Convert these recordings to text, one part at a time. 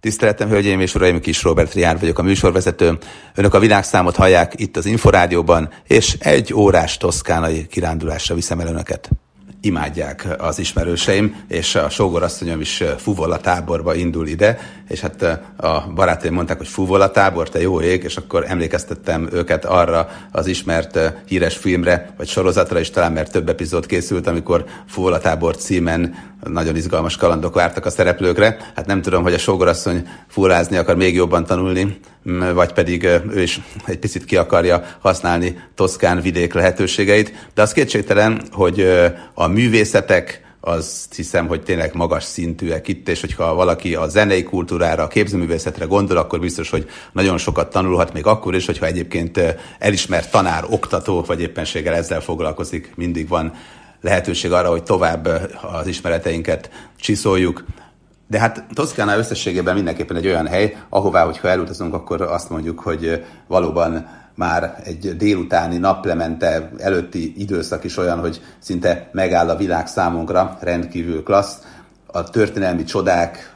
Tiszteletem, hölgyeim és uraim, Kis Robert Riár vagyok a műsorvezető. Önök a világszámot hallják itt az Inforádióban, és egy órás toszkánai kirándulásra viszem el önöket imádják az ismerőseim, és a sógorasszonyom is fuvola táborba indul ide, és hát a barátaim mondták, hogy fuvola tábor, te jó ég, és akkor emlékeztettem őket arra az ismert híres filmre, vagy sorozatra is talán, mert több epizód készült, amikor fuvola tábor címen nagyon izgalmas kalandok vártak a szereplőkre. Hát nem tudom, hogy a sógorasszony fúrázni akar még jobban tanulni, vagy pedig ő is egy picit ki akarja használni Toszkán vidék lehetőségeit. De az kétségtelen, hogy a művészetek, azt hiszem, hogy tényleg magas szintűek itt, és hogyha valaki a zenei kultúrára, a képzőművészetre gondol, akkor biztos, hogy nagyon sokat tanulhat, még akkor is, hogyha egyébként elismert tanár, oktató, vagy éppenséggel ezzel foglalkozik, mindig van lehetőség arra, hogy tovább az ismereteinket csiszoljuk. De hát Toszkána összességében mindenképpen egy olyan hely, ahová, hogyha elutazunk, akkor azt mondjuk, hogy valóban már egy délutáni naplemente előtti időszak is olyan, hogy szinte megáll a világ számunkra, rendkívül klassz. A történelmi csodák,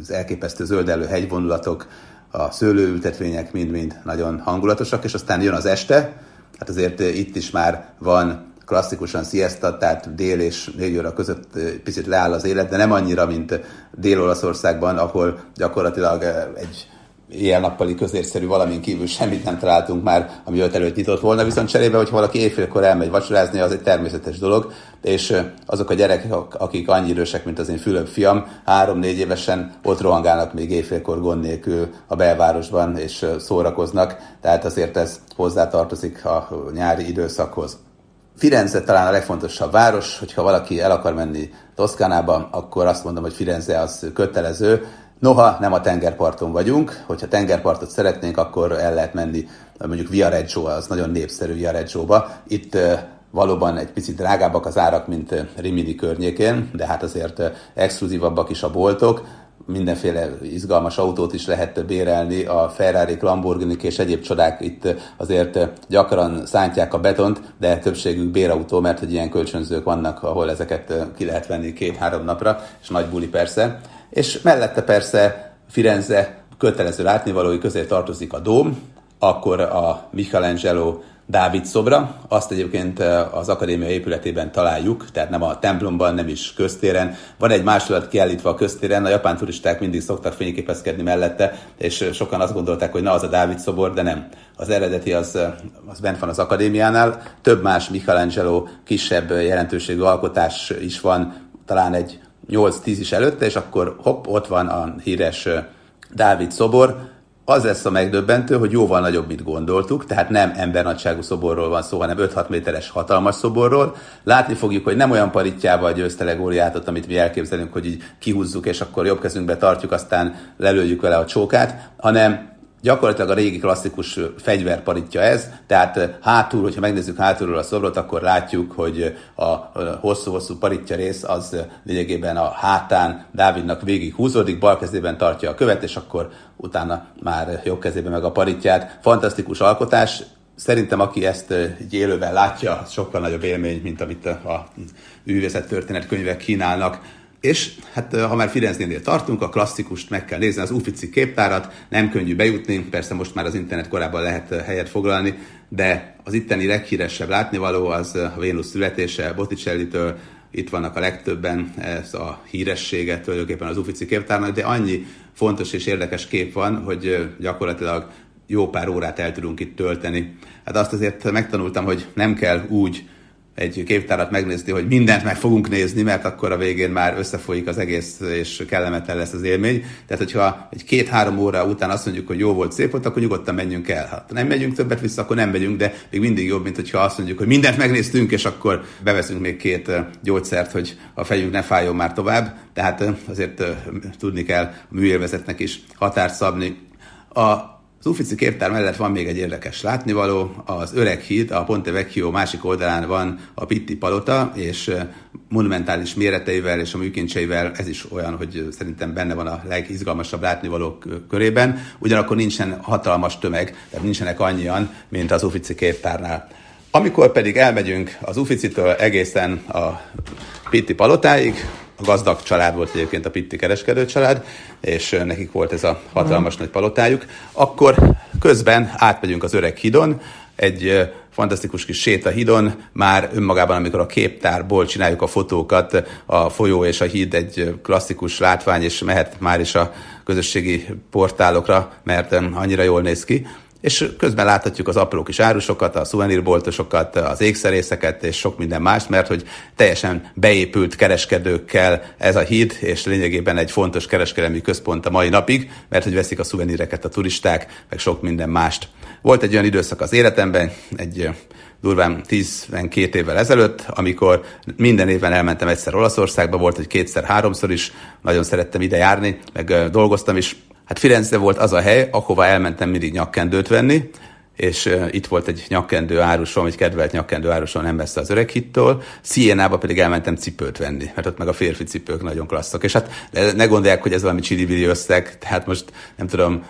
az elképesztő zöldelő hegyvonulatok, a szőlőültetvények mind-mind nagyon hangulatosak, és aztán jön az este, hát azért itt is már van klasszikusan siesta, tehát dél és négy óra között picit leáll az élet, de nem annyira, mint Dél-Olaszországban, ahol gyakorlatilag egy éjjel-nappali közérszerű valamin kívül semmit nem találtunk már, ami öt előtt nyitott volna, viszont cserébe, hogy valaki éjfélkor elmegy vacsorázni, az egy természetes dolog, és azok a gyerekek, akik annyi idősek, mint az én Fülöp fiam, három-négy évesen ott rohangálnak még éjfélkor gond nélkül a belvárosban, és szórakoznak, tehát azért ez hozzátartozik a nyári időszakhoz. Firenze talán a legfontosabb város, hogyha valaki el akar menni Toszkánába, akkor azt mondom, hogy Firenze az kötelező. Noha nem a tengerparton vagyunk, hogyha tengerpartot szeretnénk, akkor el lehet menni mondjuk Viareggio, az nagyon népszerű Viareggio-ba. Itt valóban egy picit drágábbak az árak, mint Rimini környékén, de hát azért exkluzívabbak is a boltok mindenféle izgalmas autót is lehet bérelni, a Ferrari, Lamborghini és egyéb csodák itt azért gyakran szántják a betont, de többségük bérautó, mert hogy ilyen kölcsönzők vannak, ahol ezeket ki lehet venni két-három napra, és nagy buli persze. És mellette persze Firenze kötelező látnivalói közé tartozik a Dóm, akkor a Michelangelo Dávid szobra, azt egyébként az akadémia épületében találjuk, tehát nem a templomban, nem is köztéren. Van egy másolat kiállítva a köztéren, a japán turisták mindig szoktak fényképezkedni mellette, és sokan azt gondolták, hogy na az a Dávid szobor, de nem. Az eredeti az, az bent van az akadémiánál. Több más Michelangelo kisebb jelentőségű alkotás is van, talán egy 8-10 is előtte, és akkor hopp, ott van a híres Dávid szobor, az lesz a megdöbbentő, hogy jóval nagyobb, mint gondoltuk, tehát nem embernagyságú szoborról van szó, hanem 5-6 méteres hatalmas szoborról. Látni fogjuk, hogy nem olyan paritjával győzte le Góliátot, amit mi elképzelünk, hogy így kihúzzuk, és akkor jobb kezünkbe tartjuk, aztán lelőjük vele a csókát, hanem Gyakorlatilag a régi klasszikus fegyverparitja ez, tehát hátul, hogyha megnézzük hátulról a szobrot, akkor látjuk, hogy a hosszú-hosszú paritja rész az lényegében a hátán Dávidnak végig húzódik, bal kezében tartja a követ, és akkor utána már jobb kezében meg a paritját. Fantasztikus alkotás, Szerintem, aki ezt egy élőben látja, sokkal nagyobb élmény, mint amit a művészettörténet könyvek kínálnak. És hát ha már Firenzénél tartunk, a klasszikust meg kell nézni, az Uffizi képtárat, nem könnyű bejutni, persze most már az internet korában lehet helyet foglalni, de az itteni leghíresebb látnivaló az a Vénusz születése Botticelli-től, itt vannak a legtöbben, ez a híressége tulajdonképpen az Uffizi képtárnak, de annyi fontos és érdekes kép van, hogy gyakorlatilag jó pár órát el tudunk itt tölteni. Hát azt azért megtanultam, hogy nem kell úgy egy képtárat megnézni, hogy mindent meg fogunk nézni, mert akkor a végén már összefolyik az egész, és kellemetlen lesz az élmény. Tehát, hogyha egy két-három óra után azt mondjuk, hogy jó volt, szép volt, akkor nyugodtan menjünk el. Ha nem megyünk többet vissza, akkor nem megyünk, de még mindig jobb, mint hogyha azt mondjuk, hogy mindent megnéztünk, és akkor beveszünk még két gyógyszert, hogy a fejünk ne fájjon már tovább. Tehát azért tudni kell a műélvezetnek is határt szabni. A az Uffizi képtár mellett van még egy érdekes látnivaló, az Öreg híd, a Ponte Vecchio másik oldalán van a Pitti Palota, és monumentális méreteivel és a műkincseivel ez is olyan, hogy szerintem benne van a legizgalmasabb látnivalók körében, ugyanakkor nincsen hatalmas tömeg, tehát nincsenek annyian, mint az Uffizi képtárnál. Amikor pedig elmegyünk az Ufficitől egészen a Pitti Palotáig, gazdag család volt egyébként a Pitti kereskedő család, és nekik volt ez a hatalmas nagy palotájuk. Akkor közben átmegyünk az öreg hidon, egy fantasztikus kis sétahidon, már önmagában, amikor a képtárból csináljuk a fotókat, a folyó és a híd egy klasszikus látvány, és mehet már is a közösségi portálokra, mert annyira jól néz ki és közben láthatjuk az apró kis árusokat, a szuvenírboltosokat, az ékszerészeket és sok minden más, mert hogy teljesen beépült kereskedőkkel ez a híd, és lényegében egy fontos kereskedelmi központ a mai napig, mert hogy veszik a szuveníreket a turisták, meg sok minden mást. Volt egy olyan időszak az életemben, egy durván 12 évvel ezelőtt, amikor minden évben elmentem egyszer Olaszországba, volt, hogy kétszer-háromszor is, nagyon szerettem ide járni, meg dolgoztam is Hát Firenze volt az a hely, ahova elmentem mindig nyakkendőt venni, és itt volt egy nyakkendő árusom, egy kedvelt nyakkendő árusom nem messze az öreg hittól. Szienába pedig elmentem cipőt venni, mert ott meg a férfi cipők nagyon klasszak. És hát ne gondolják, hogy ez valami csili összeg, tehát most nem tudom,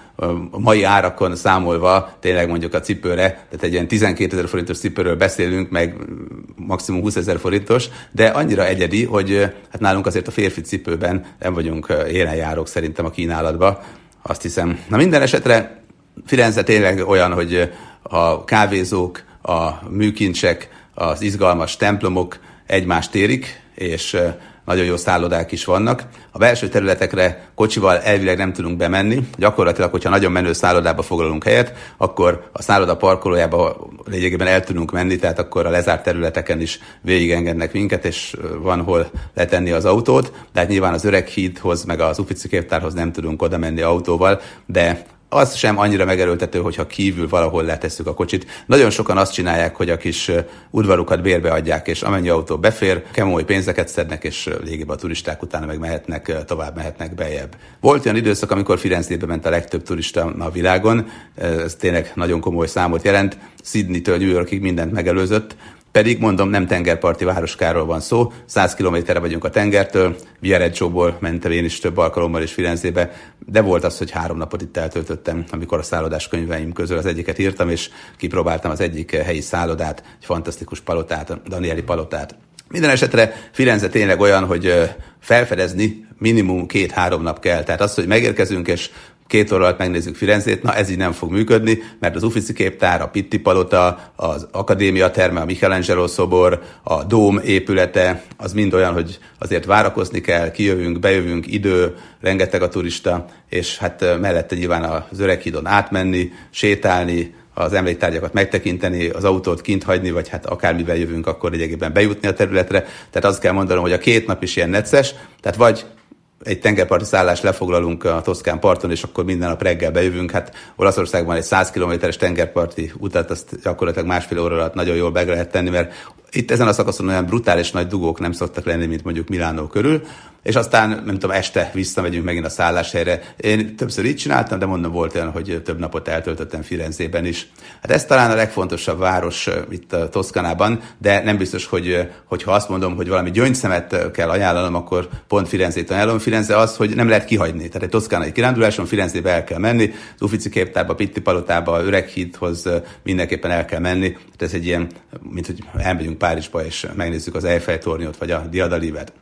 a mai árakon számolva tényleg mondjuk a cipőre, tehát egy ilyen 12 ezer forintos cipőről beszélünk, meg maximum 20 ezer forintos, de annyira egyedi, hogy hát nálunk azért a férfi cipőben nem vagyunk élenjárók szerintem a kínálatban, azt hiszem. Na minden esetre Firenze tényleg olyan, hogy a kávézók, a műkincsek, az izgalmas templomok egymást érik, és nagyon jó szállodák is vannak. A belső területekre kocsival elvileg nem tudunk bemenni. Gyakorlatilag, hogyha nagyon menő szállodába foglalunk helyet, akkor a szálloda parkolójába lényegében el tudunk menni, tehát akkor a lezárt területeken is végigengednek minket, és van hol letenni az autót. Tehát nyilván az öreg hídhoz, meg az Ufici képtárhoz nem tudunk oda menni autóval, de az sem annyira megerőltető, hogyha kívül valahol letesszük a kocsit. Nagyon sokan azt csinálják, hogy a kis udvarukat bérbe adják, és amennyi autó befér, kemoly pénzeket szednek, és légében a turisták utána meg mehetnek, tovább mehetnek bejebb. Volt olyan időszak, amikor Firenzébe ment a legtöbb turista a világon, ez tényleg nagyon komoly számot jelent, Sydney-től New Yorkig mindent megelőzött, pedig mondom, nem tengerparti városkáról van szó, 100 kilométerre vagyunk a tengertől, Viareggio-ból mentem én is több alkalommal is Firenzébe, de volt az, hogy három napot itt eltöltöttem, amikor a szállodás könyveim közül az egyiket írtam, és kipróbáltam az egyik helyi szállodát, egy fantasztikus palotát, a Danieli palotát. Minden esetre Firenze tényleg olyan, hogy felfedezni minimum két-három nap kell. Tehát az, hogy megérkezünk, és két óra alatt megnézzük Firenzét, na ez így nem fog működni, mert az Uffizi képtár, a Pitti Palota, az Akadémia terme, a Michelangelo szobor, a Dóm épülete, az mind olyan, hogy azért várakozni kell, kijövünk, bejövünk, idő, rengeteg a turista, és hát mellette nyilván az öreg hídon átmenni, sétálni, az emléktárgyakat megtekinteni, az autót kint hagyni, vagy hát akármivel jövünk, akkor egyébként bejutni a területre. Tehát azt kell mondanom, hogy a két nap is ilyen necces, tehát vagy egy tengerparti szállást lefoglalunk a Toszkán parton, és akkor minden nap reggel bejövünk. Hát Olaszországban egy 100 kilométeres tengerparti utat, azt gyakorlatilag másfél óra alatt nagyon jól meg lehet tenni, mert itt ezen a szakaszon olyan brutális nagy dugók nem szoktak lenni, mint mondjuk Milánó körül, és aztán, nem tudom, este visszamegyünk megint a szálláshelyre. Én többször így csináltam, de mondom, volt olyan, hogy több napot eltöltöttem Firenzében is. Hát ez talán a legfontosabb város itt a Toszkanában, de nem biztos, hogy hogyha azt mondom, hogy valami gyöngyszemet kell ajánlanom, akkor pont Firenzét ajánlom. Firenze az, hogy nem lehet kihagyni. Tehát egy toszkánai kiránduláson Firenzébe el kell menni, az Uffici képtárba, Pitti palotába, Öreghídhoz mindenképpen el kell menni. Tehát ez egy ilyen, mint hogy elmegyünk Párizsba, és megnézzük az Eiffel tornyot, vagy a Diadalivet.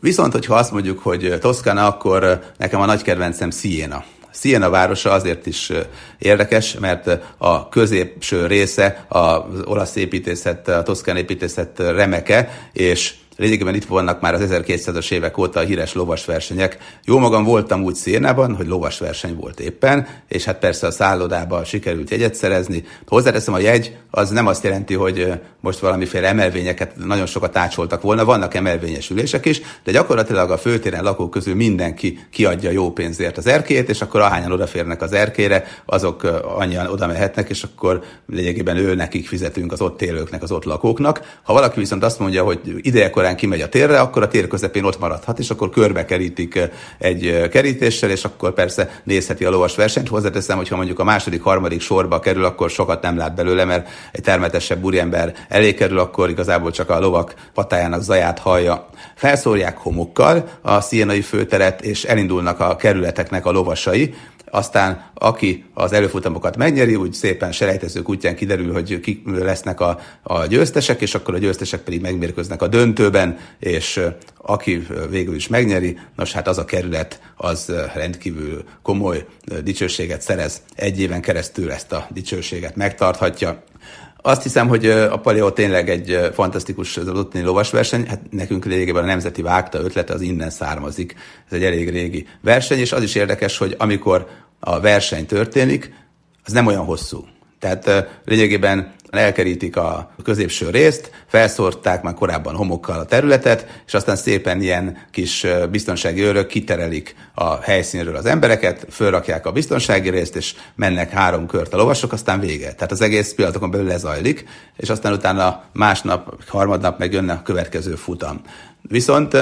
Viszont, hogyha azt mondjuk, hogy Toszkana, akkor nekem a nagy kedvencem Siena. Siena városa azért is érdekes, mert a középső része az olasz építészet, a toszkán építészet remeke, és Lényegében itt vannak már az 1200-as évek óta a híres lovasversenyek. Jó magam voltam úgy Szénában, hogy lovasverseny volt éppen, és hát persze a szállodában sikerült jegyet szerezni. Hozzáteszem, a jegy az nem azt jelenti, hogy most valamiféle emelvényeket nagyon sokat ácsoltak volna, vannak emelvényes ülések is, de gyakorlatilag a főtéren lakók közül mindenki kiadja jó pénzért az erkét, és akkor ahányan odaférnek az erkére, azok annyian oda mehetnek, és akkor lényegében ő nekik fizetünk az ott élőknek, az ott lakóknak. Ha valaki viszont azt mondja, hogy idejekor órán kimegy a térre, akkor a tér közepén ott maradhat, és akkor körbe kerítik eh, egy eh, kerítéssel, és akkor persze nézheti a lovas versenyt. Hozzáteszem, hogyha mondjuk a második, harmadik sorba kerül, akkor sokat nem lát belőle, mert egy termetesebb úriember elé kerül, akkor igazából csak a lovak patájának zaját hallja. Felszórják homokkal a szienai főteret, és elindulnak a kerületeknek a lovasai, aztán aki az előfutamokat megnyeri, úgy szépen selejtezők útján kiderül, hogy kik lesznek a, a győztesek, és akkor a győztesek pedig megmérkőznek a döntőben, és aki végül is megnyeri, nos hát az a kerület az rendkívül komoly dicsőséget szerez, egy éven keresztül ezt a dicsőséget megtarthatja. Azt hiszem, hogy a Paleo tényleg egy fantasztikus az ottani lovasverseny. Hát nekünk lényegében a Nemzeti Vágta ötlete az innen származik. Ez egy elég régi verseny, és az is érdekes, hogy amikor a verseny történik, az nem olyan hosszú. Tehát lényegében elkerítik a középső részt, felszórták már korábban homokkal a területet, és aztán szépen ilyen kis biztonsági őrök kiterelik a helyszínről az embereket, fölrakják a biztonsági részt, és mennek három kört a lovasok, aztán vége. Tehát az egész pillanatokon belül lezajlik, és aztán utána másnap, harmadnap meg jönne a következő futam. Viszont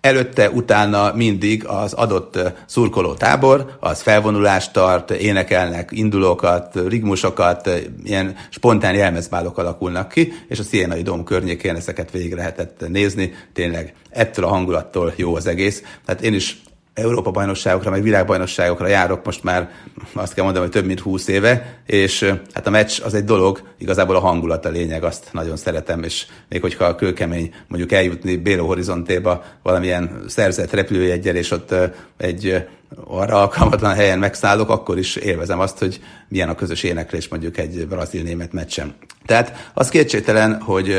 Előtte, utána mindig az adott szurkoló tábor, az felvonulást tart, énekelnek indulókat, rigmusokat, ilyen spontán jelmezbálok alakulnak ki, és a Szienai Dóm környékén ezeket végig lehetett nézni. Tényleg ettől a hangulattól jó az egész. Tehát én is Európa bajnokságokra, meg világbajnokságokra járok most már azt kell mondanom, hogy több mint 20 éve, és hát a meccs az egy dolog, igazából a hangulat a lényeg, azt nagyon szeretem, és még hogyha a kőkemény mondjuk eljutni Bélo Horizontéba valamilyen szerzett repülőjeggyel, és ott egy arra alkalmatlan helyen megszállok, akkor is élvezem azt, hogy milyen a közös éneklés mondjuk egy brazil-német meccsen. Tehát az kétségtelen, hogy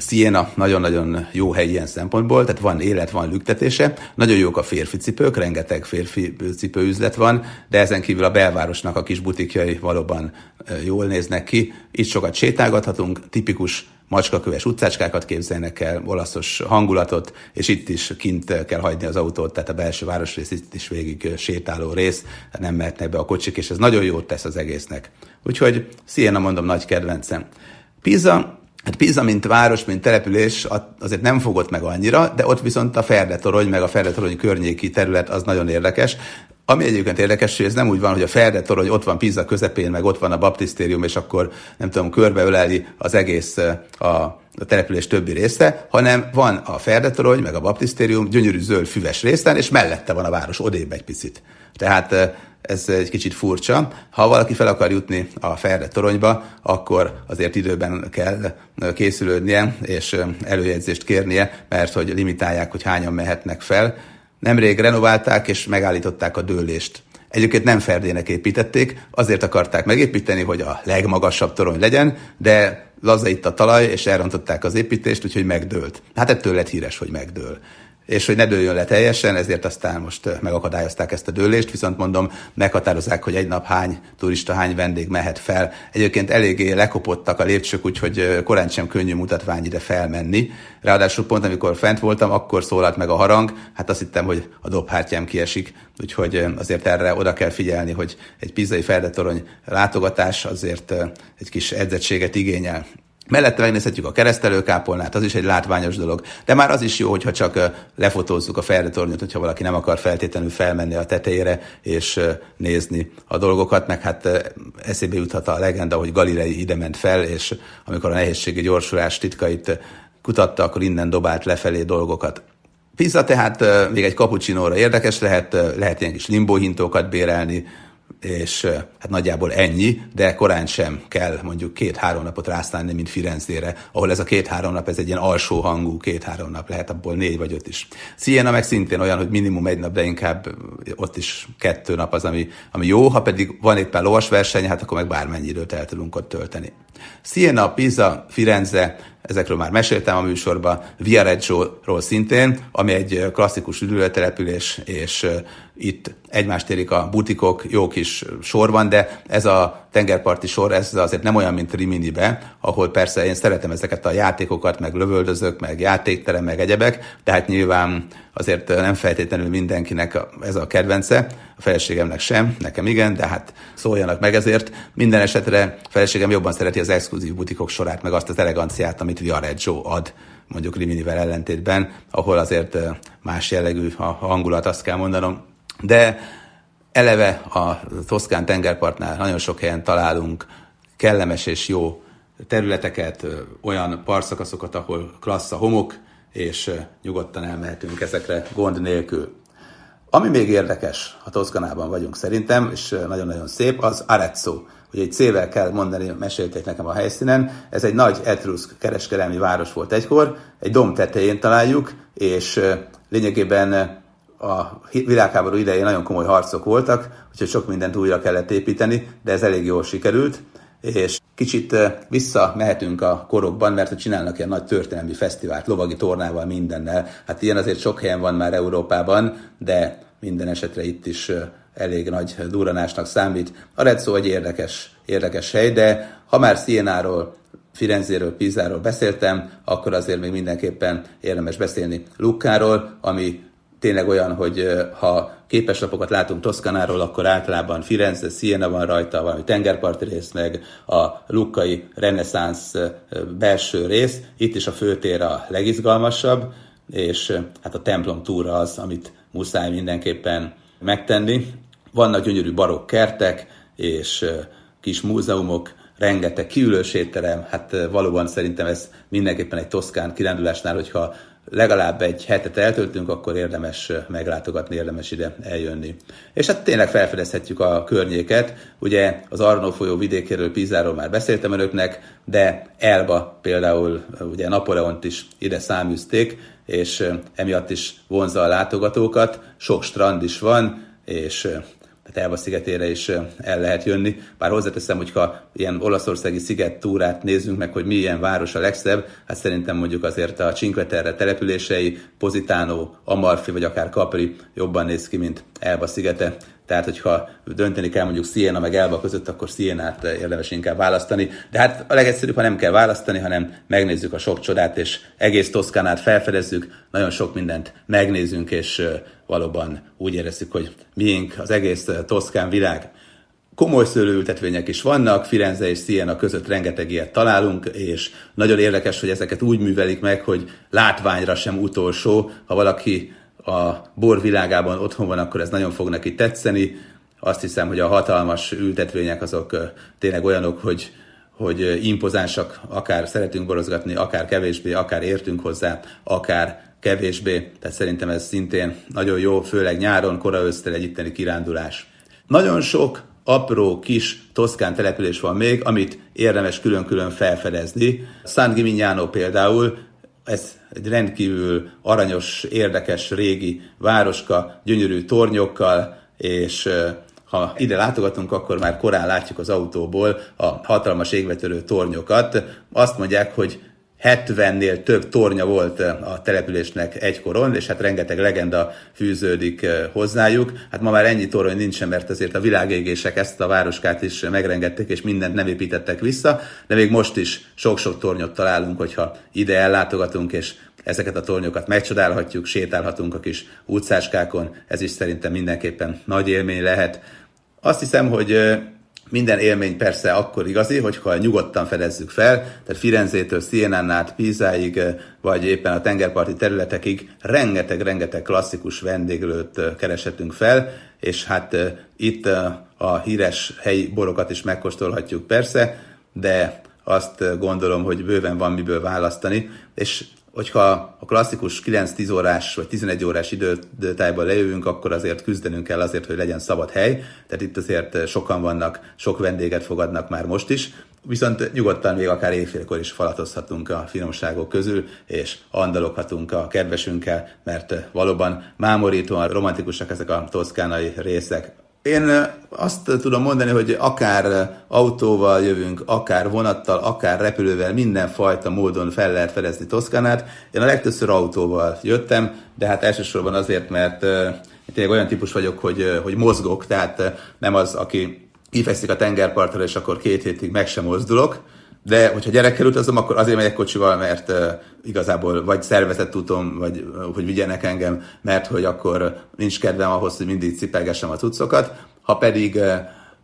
Siena nagyon-nagyon jó hely ilyen szempontból, tehát van élet, van lüktetése, nagyon jók a férfi cipők, rengeteg férfi cipőüzlet van, de ezen kívül a belvárosnak a kis butikjai valóban jól néznek ki. Itt sokat sétálgathatunk, tipikus macskaköves utcácskákat képzelnek el, olaszos hangulatot, és itt is kint kell hagyni az autót, tehát a belső városrész itt is végig sétáló rész, nem mehetnek be a kocsik, és ez nagyon jót tesz az egésznek. Úgyhogy Siena mondom nagy kedvencem. Pisa Hát Pisa, mint város, mint település azért nem fogott meg annyira, de ott viszont a Ferdetorony, meg a Ferdetorony környéki terület az nagyon érdekes. Ami egyébként érdekes, hogy ez nem úgy van, hogy a Ferdetorony ott van Pisa közepén, meg ott van a baptisztérium, és akkor nem tudom, körbeöleli az egész a, a település többi része, hanem van a Ferdetorony, meg a baptisztérium, gyönyörű zöld füves részen, és mellette van a város, odébb egy picit. Tehát ez egy kicsit furcsa. Ha valaki fel akar jutni a Ferde toronyba, akkor azért időben kell készülődnie és előjegyzést kérnie, mert hogy limitálják, hogy hányan mehetnek fel. Nemrég renoválták és megállították a dőlést. Egyébként nem Ferdének építették, azért akarták megépíteni, hogy a legmagasabb torony legyen, de laza itt a talaj, és elrontották az építést, úgyhogy megdőlt. Hát ettől lett híres, hogy megdől és hogy ne dőljön le teljesen, ezért aztán most megakadályozták ezt a dőlést, viszont mondom, meghatározzák, hogy egy nap hány turista, hány vendég mehet fel. Egyébként eléggé lekopottak a lépcsők, úgyhogy korán sem könnyű mutatvány ide felmenni. Ráadásul pont amikor fent voltam, akkor szólalt meg a harang, hát azt hittem, hogy a dobhártyám kiesik, úgyhogy azért erre oda kell figyelni, hogy egy pizzai feldetorony látogatás azért egy kis edzettséget igényel. Mellette megnézhetjük a keresztelőkápolnát, az is egy látványos dolog, de már az is jó, hogyha csak lefotózzuk a Ferdetornyot, hogyha valaki nem akar feltétlenül felmenni a tetejére és nézni a dolgokat, meg hát eszébe juthat a legenda, hogy Galilei ide ment fel, és amikor a nehézségi gyorsulás titkait kutatta, akkor innen dobált lefelé dolgokat. Pizza tehát még egy kapucsinóra érdekes lehet, lehet ilyen kis limbóhintókat bérelni, és hát nagyjából ennyi, de korán sem kell mondjuk két-három napot rászállni, mint Firenzére, ahol ez a két-három nap, ez egy ilyen alsó hangú két-három nap, lehet abból négy vagy öt is. Siena meg szintén olyan, hogy minimum egy nap, de inkább ott is kettő nap az, ami, ami jó, ha pedig van éppen lovasverseny, hát akkor meg bármennyi időt el tudunk ott tölteni. Siena, Pisa, Firenze, ezekről már meséltem a műsorban, Viareggio-ról szintén, ami egy klasszikus üdülőtelepülés, és itt egymást érik a butikok, jó kis sorban, de ez a tengerparti sor, ez azért nem olyan, mint Riminibe, ahol persze én szeretem ezeket a játékokat, meg lövöldözök, meg játékterem, meg egyebek, tehát nyilván azért nem feltétlenül mindenkinek ez a kedvence, a feleségemnek sem, nekem igen, de hát szóljanak meg ezért. Minden esetre a feleségem jobban szereti az exkluzív butikok sorát, meg azt az eleganciát, amit Viareggio ad mondjuk Riminivel ellentétben, ahol azért más jellegű a hangulat, azt kell mondanom. De eleve a Toszkán tengerpartnál nagyon sok helyen találunk kellemes és jó területeket, olyan parszakaszokat, ahol klassz a homok, és nyugodtan elmehetünk ezekre gond nélkül. Ami még érdekes, ha Toszkanában vagyunk szerintem, és nagyon-nagyon szép, az Arezzo. Ugye egy C-vel kell mondani, mesélték nekem a helyszínen. Ez egy nagy etruszk kereskedelmi város volt egykor, egy domb tetején találjuk, és lényegében a világháború idején nagyon komoly harcok voltak, úgyhogy sok mindent újra kellett építeni, de ez elég jól sikerült, és kicsit vissza mehetünk a korokban, mert csinálnak ilyen nagy történelmi fesztivált, lovagi tornával, mindennel. Hát ilyen azért sok helyen van már Európában, de minden esetre itt is elég nagy duranásnak számít. A Rezzo egy érdekes, érdekes hely, de ha már Szienáról, Firenzéről, Pizáról beszéltem, akkor azért még mindenképpen érdemes beszélni Lukkáról, ami tényleg olyan, hogy ha képeslapokat látunk Toszkanáról, akkor általában Firenze, Siena van rajta, valami tengerparti rész, meg a lukkai reneszánsz belső rész. Itt is a főtér a legizgalmasabb, és hát a templom túra az, amit muszáj mindenképpen megtenni. Vannak gyönyörű barokk kertek, és kis múzeumok, rengeteg kiülős étterem, hát valóban szerintem ez mindenképpen egy toszkán kirándulásnál, hogyha legalább egy hetet eltöltünk, akkor érdemes meglátogatni, érdemes ide eljönni. És hát tényleg felfedezhetjük a környéket, ugye az Arno folyó vidékéről, Pizáról már beszéltem önöknek, de Elba például ugye Napoleont is ide száműzték, és emiatt is vonza a látogatókat, sok strand is van, és tehát Elba szigetére is el lehet jönni. Bár hozzáteszem, hogyha ilyen olaszországi sziget túrát nézzünk meg, hogy milyen város a legszebb, hát szerintem mondjuk azért a Cinque Terre települései, Positano, Amalfi vagy akár Capri jobban néz ki, mint Elba szigete. Tehát, hogyha dönteni kell mondjuk Siena meg Elba között, akkor Sienát érdemes inkább választani. De hát a legegyszerűbb, ha nem kell választani, hanem megnézzük a sok csodát, és egész Toszkánát felfedezzük, nagyon sok mindent megnézünk, és valóban úgy érezzük, hogy miénk az egész Toszkán világ. Komoly szőlőültetvények is vannak, Firenze és Siena között rengeteg ilyet találunk, és nagyon érdekes, hogy ezeket úgy művelik meg, hogy látványra sem utolsó. Ha valaki a bor világában otthon van, akkor ez nagyon fog neki tetszeni. Azt hiszem, hogy a hatalmas ültetvények azok tényleg olyanok, hogy, hogy impozánsak, akár szeretünk borozgatni, akár kevésbé, akár értünk hozzá, akár kevésbé. Tehát szerintem ez szintén nagyon jó, főleg nyáron, kora ősztel egy itteni kirándulás. Nagyon sok apró kis toszkán település van még, amit érdemes külön-külön felfedezni. San Gimignano például ez egy rendkívül aranyos, érdekes, régi városka, gyönyörű tornyokkal, és ha ide látogatunk, akkor már korán látjuk az autóból a hatalmas égvetörő tornyokat. Azt mondják, hogy 70-nél több tornya volt a településnek egykoron, és hát rengeteg legenda fűződik hozzájuk. Hát ma már ennyi torony nincsen, mert azért a világégések ezt a városkát is megrengették, és mindent nem építettek vissza, de még most is sok-sok tornyot találunk, hogyha ide ellátogatunk, és ezeket a tornyokat megcsodálhatjuk, sétálhatunk a kis utcáskákon, ez is szerintem mindenképpen nagy élmény lehet. Azt hiszem, hogy minden élmény persze akkor igazi, hogyha nyugodtan fedezzük fel, tehát Firenzétől Sienán át Pízáig, vagy éppen a tengerparti területekig rengeteg-rengeteg klasszikus vendéglőt kereshetünk fel, és hát itt a híres helyi borokat is megkóstolhatjuk persze, de azt gondolom, hogy bőven van miből választani, és hogyha a klasszikus 9-10 órás vagy 11 órás időtájban lejövünk, akkor azért küzdenünk kell azért, hogy legyen szabad hely. Tehát itt azért sokan vannak, sok vendéget fogadnak már most is, viszont nyugodtan még akár éjfélkor is falatozhatunk a finomságok közül, és andaloghatunk a kedvesünkkel, mert valóban mámorítóan romantikusak ezek a toszkánai részek. Én azt tudom mondani, hogy akár autóval jövünk, akár vonattal, akár repülővel, mindenfajta módon fel lehet fedezni Toszkánát. Én a legtöbbször autóval jöttem, de hát elsősorban azért, mert én tényleg olyan típus vagyok, hogy, hogy mozgok, tehát nem az, aki kifekszik a tengerpartra, és akkor két hétig meg sem mozdulok, de hogyha gyerekkel utazom, akkor azért megyek kocsival, mert igazából vagy szervezett úton, vagy hogy vigyenek engem, mert hogy akkor nincs kedvem ahhoz, hogy mindig cipelgessem a cuccokat. Ha pedig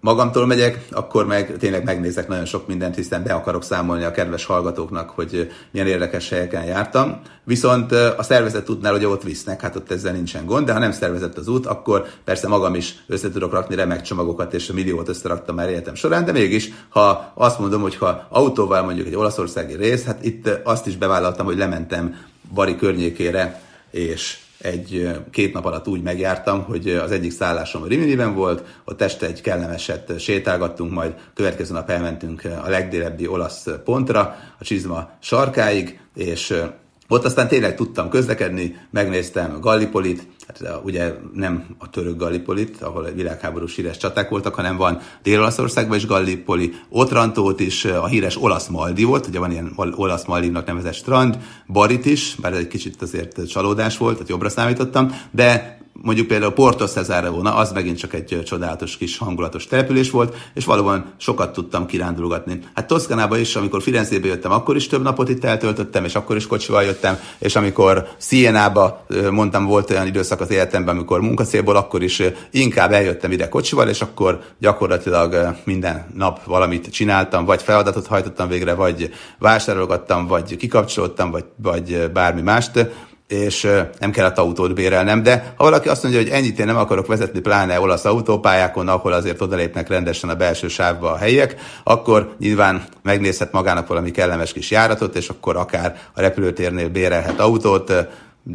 magamtól megyek, akkor meg tényleg megnézek nagyon sok mindent, hiszen be akarok számolni a kedves hallgatóknak, hogy milyen érdekes helyeken jártam. Viszont a szervezett útnál hogy ott visznek, hát ott ezzel nincsen gond, de ha nem szervezett az út, akkor persze magam is össze tudok rakni remek csomagokat, és a milliót összeraktam már életem során, de mégis, ha azt mondom, hogy ha autóval mondjuk egy olaszországi rész, hát itt azt is bevállaltam, hogy lementem Bari környékére, és egy két nap alatt úgy megjártam, hogy az egyik szállásom a Riminiben volt, ott este egy kellemeset sétálgattunk, majd következő nap elmentünk a legdélebbi olasz pontra, a Csizma sarkáig, és ott aztán tényleg tudtam közlekedni, megnéztem Gallipolit, hát ugye nem a török Gallipolit, ahol a világháborús híres csaták voltak, hanem van Dél-Olaszországban is Gallipoli, Otrantót is, a híres olasz Maldivot, ugye van ilyen olasz Maldivnak nevezett strand, Barit is, bár egy kicsit azért csalódás volt, tehát jobbra számítottam, de mondjuk például Porto Cesarevona, az megint csak egy csodálatos kis hangulatos település volt, és valóban sokat tudtam kirándulgatni. Hát Toszkanába is, amikor Firenzébe jöttem, akkor is több napot itt eltöltöttem, és akkor is kocsival jöttem, és amikor Sienába, mondtam, volt olyan időszak az életemben, amikor munkacélból, akkor is inkább eljöttem ide kocsival, és akkor gyakorlatilag minden nap valamit csináltam, vagy feladatot hajtottam végre, vagy vásárolgattam, vagy kikapcsoltam, vagy, vagy bármi mást és nem kellett autót bérelnem, de ha valaki azt mondja, hogy ennyit én nem akarok vezetni, pláne olasz autópályákon, ahol azért odalépnek rendesen a belső sávba a helyek, akkor nyilván megnézhet magának valami kellemes kis járatot, és akkor akár a repülőtérnél bérelhet autót,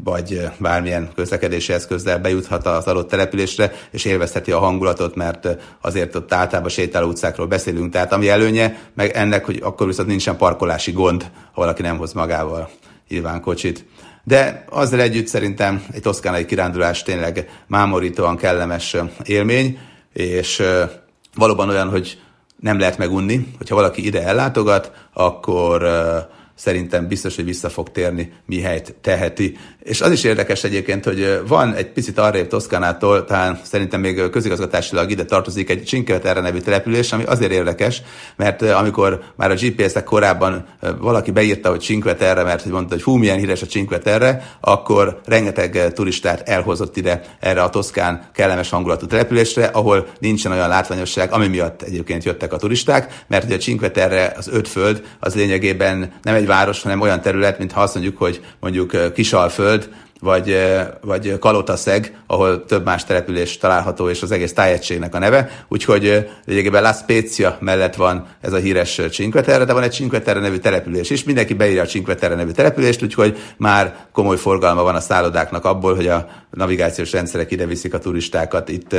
vagy bármilyen közlekedési eszközzel bejuthat az adott településre, és élvezheti a hangulatot, mert azért ott általában sétáló utcákról beszélünk. Tehát ami előnye, meg ennek, hogy akkor viszont nincsen parkolási gond, ha valaki nem hoz magával nyilván kocsit. De azzal együtt szerintem egy toszkánai kirándulás tényleg mámorítóan kellemes élmény, és valóban olyan, hogy nem lehet megunni, hogyha valaki ide ellátogat, akkor szerintem biztos, hogy vissza fog térni, mihelyt teheti. És az is érdekes egyébként, hogy van egy picit arrébb Toszkánától, talán szerintem még közigazgatásilag ide tartozik egy Cinqueterre nevű település, ami azért érdekes, mert amikor már a GPS-ek korábban valaki beírta, hogy Cinqueterre, mert hogy mondta, hogy fú, milyen híres a Cinqueterre, akkor rengeteg turistát elhozott ide erre a toszkán kellemes hangulatú településre, ahol nincsen olyan látványosság, ami miatt egyébként jöttek a turisták, mert ugye a Cinqueterre az öt föld, az lényegében nem egy város, hanem olyan terület, mintha azt mondjuk, hogy mondjuk Kisalföld, vagy, vagy Kalotaszeg, ahol több más település található, és az egész tájegységnek a neve. Úgyhogy lényegében La Spezia mellett van ez a híres Cinque de van egy Cinque nevű település is. Mindenki beírja a Cinque nevű települést, úgyhogy már komoly forgalma van a szállodáknak abból, hogy a navigációs rendszerek ide viszik a turistákat. Itt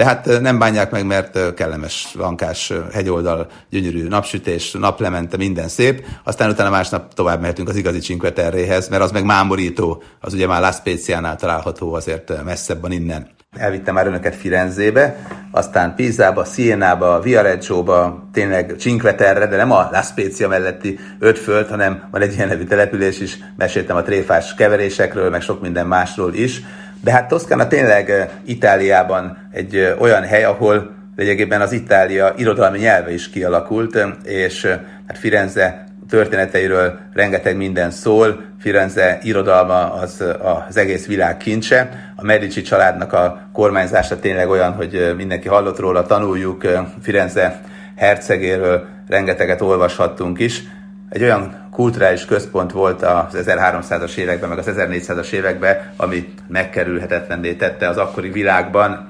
de hát nem bánják meg, mert kellemes, lankás hegyoldal, gyönyörű napsütés, naplemente, minden szép. Aztán utána másnap tovább mehetünk az igazi Cinque mert az meg mámorító, az ugye már La Speziánál található, azért messzebb van innen. Elvittem már önöket Firenzébe, aztán Pizába, Sienába, Viareggio-ba, tényleg Cinque de nem a La Spezia melletti öt föld, hanem van egy ilyen nevű település is, meséltem a tréfás keverésekről, meg sok minden másról is. De hát Toszkána tényleg Itáliában egy olyan hely, ahol lényegében az Itália irodalmi nyelve is kialakult, és hát Firenze történeteiről rengeteg minden szól. Firenze irodalma az az egész világ kincse. A Medici családnak a kormányzása tényleg olyan, hogy mindenki hallott róla, tanuljuk Firenze hercegéről, rengeteget olvashattunk is. Egy olyan kulturális központ volt az 1300-as években, meg az 1400-as években, ami megkerülhetetlenné tette az akkori világban.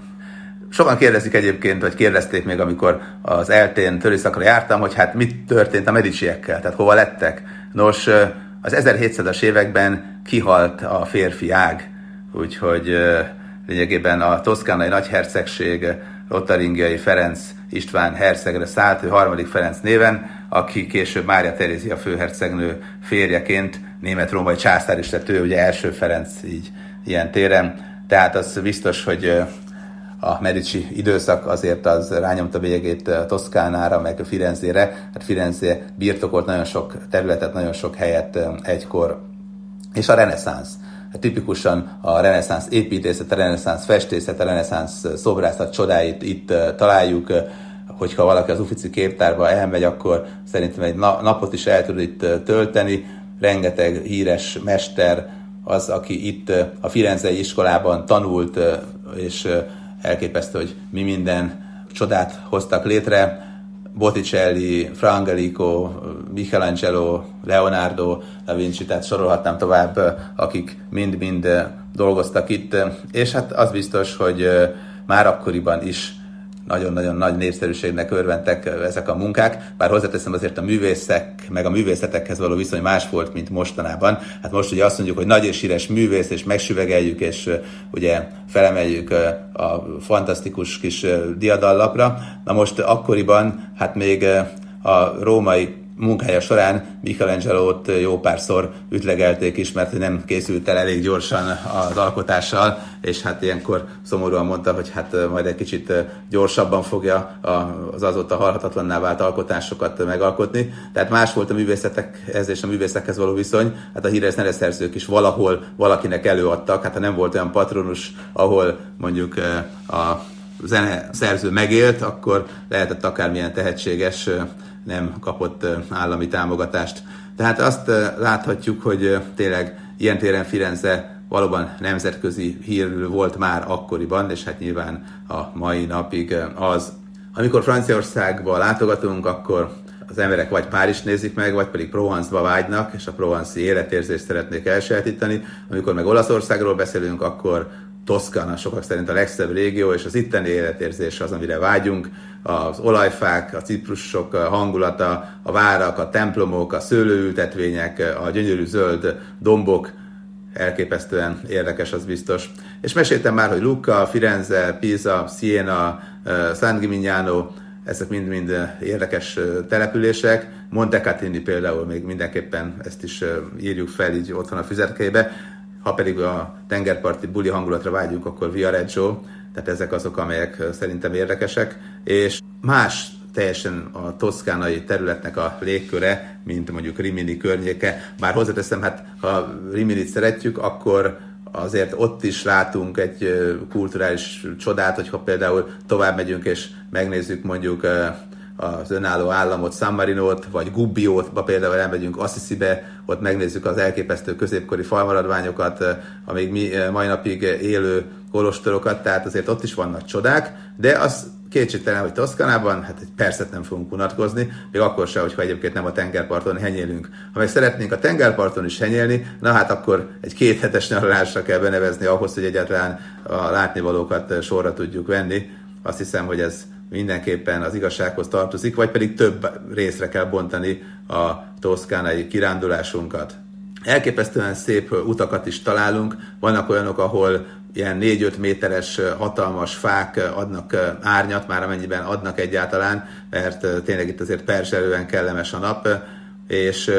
Sokan kérdezik egyébként, vagy kérdezték még, amikor az eltén törészakra jártam, hogy hát mit történt a mediciekkel, tehát hova lettek. Nos, az 1700-as években kihalt a férfi ág, úgyhogy lényegében a toszkánai nagyhercegség Lotaringiai Ferenc István hercegre szállt, ő harmadik Ferenc néven, aki később Mária Terézia főhercegnő férjeként német-római császár is lett ő, ugye első Ferenc így ilyen téren. Tehát az biztos, hogy a Medici időszak azért az rányomta végét Toszkánára, meg Firenzére. Hát Firenze birtokolt nagyon sok területet, nagyon sok helyet egykor. És a reneszánsz. Hát tipikusan a reneszánsz építészet, a reneszánsz festészet, a reneszánsz szobrászat csodáit itt találjuk hogyha valaki az Ufici képtárba elmegy, akkor szerintem egy napot is el tud itt tölteni. Rengeteg híres mester az, aki itt a Firenzei iskolában tanult, és elképesztő, hogy mi minden csodát hoztak létre. Botticelli, Fra Angelico, Michelangelo, Leonardo da Vinci, tehát sorolhatnám tovább, akik mind-mind dolgoztak itt, és hát az biztos, hogy már akkoriban is nagyon-nagyon nagy népszerűségnek örventek ezek a munkák, bár hozzáteszem azért a művészek, meg a művészetekhez való viszony más volt, mint mostanában. Hát most ugye azt mondjuk, hogy nagy és híres művész, és megsüvegeljük, és ugye felemeljük a fantasztikus kis diadallapra. Na most akkoriban, hát még a római munkája során Michelangelo-t jó párszor ütlegelték is, mert nem készült el elég gyorsan az alkotással, és hát ilyenkor szomorúan mondta, hogy hát majd egy kicsit gyorsabban fogja az azóta halhatatlanná vált alkotásokat megalkotni. Tehát más volt a művészetekhez és a művészekhez való viszony. Hát a híres nereszerzők is valahol valakinek előadtak, hát ha nem volt olyan patronus, ahol mondjuk a zene szerző megélt, akkor lehetett akármilyen tehetséges nem kapott állami támogatást. Tehát azt láthatjuk, hogy tényleg ilyen téren Firenze valóban nemzetközi hírű volt már akkoriban, és hát nyilván a mai napig az. Amikor Franciaországba látogatunk, akkor az emberek vagy Párizs nézik meg, vagy pedig Provence-ba vágynak, és a Provence-i életérzést szeretnék elsajátítani. Amikor meg Olaszországról beszélünk, akkor Toszkana sokak szerint a legszebb régió, és az itteni életérzés az, amire vágyunk. Az olajfák, a ciprusok hangulata, a várak, a templomok, a szőlőültetvények, a gyönyörű zöld dombok, elképesztően érdekes, az biztos. És meséltem már, hogy Lucca, Firenze, Pisa, Siena, San Gimignano, ezek mind-mind érdekes települések. Montecatini például még mindenképpen ezt is írjuk fel így otthon a füzetkébe. Ha pedig a tengerparti buli hangulatra vágyunk, akkor Viareggio, tehát ezek azok, amelyek szerintem érdekesek, és más teljesen a toszkánai területnek a légköre, mint mondjuk Rimini környéke. Bár hozzáteszem, hát ha Riminit szeretjük, akkor azért ott is látunk egy kulturális csodát, hogyha például tovább megyünk és megnézzük mondjuk az önálló államot, San Marinót, vagy Gubbiót, például elmegyünk Assisi-be, ott megnézzük az elképesztő középkori falmaradványokat, amíg mi mai napig élő kolostorokat, tehát azért ott is vannak csodák, de az kétségtelen, hogy Toszkanában, hát egy percet nem fogunk unatkozni, még akkor sem, hogyha egyébként nem a tengerparton henyélünk. Ha meg szeretnénk a tengerparton is henyélni, na hát akkor egy kéthetes nyaralásra kell benevezni ahhoz, hogy egyáltalán a látnivalókat sorra tudjuk venni. Azt hiszem, hogy ez mindenképpen az igazsághoz tartozik, vagy pedig több részre kell bontani a toszkánai kirándulásunkat. Elképesztően szép utakat is találunk, vannak olyanok, ahol ilyen 4-5 méteres hatalmas fák adnak árnyat, már amennyiben adnak egyáltalán, mert tényleg itt azért perselően kellemes a nap, és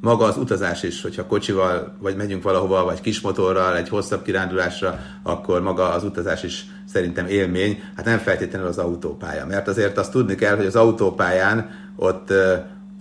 maga az utazás is, hogyha kocsival, vagy megyünk valahova, vagy kismotorral, egy hosszabb kirándulásra, akkor maga az utazás is szerintem élmény, hát nem feltétlenül az autópálya. Mert azért azt tudni kell, hogy az autópályán ott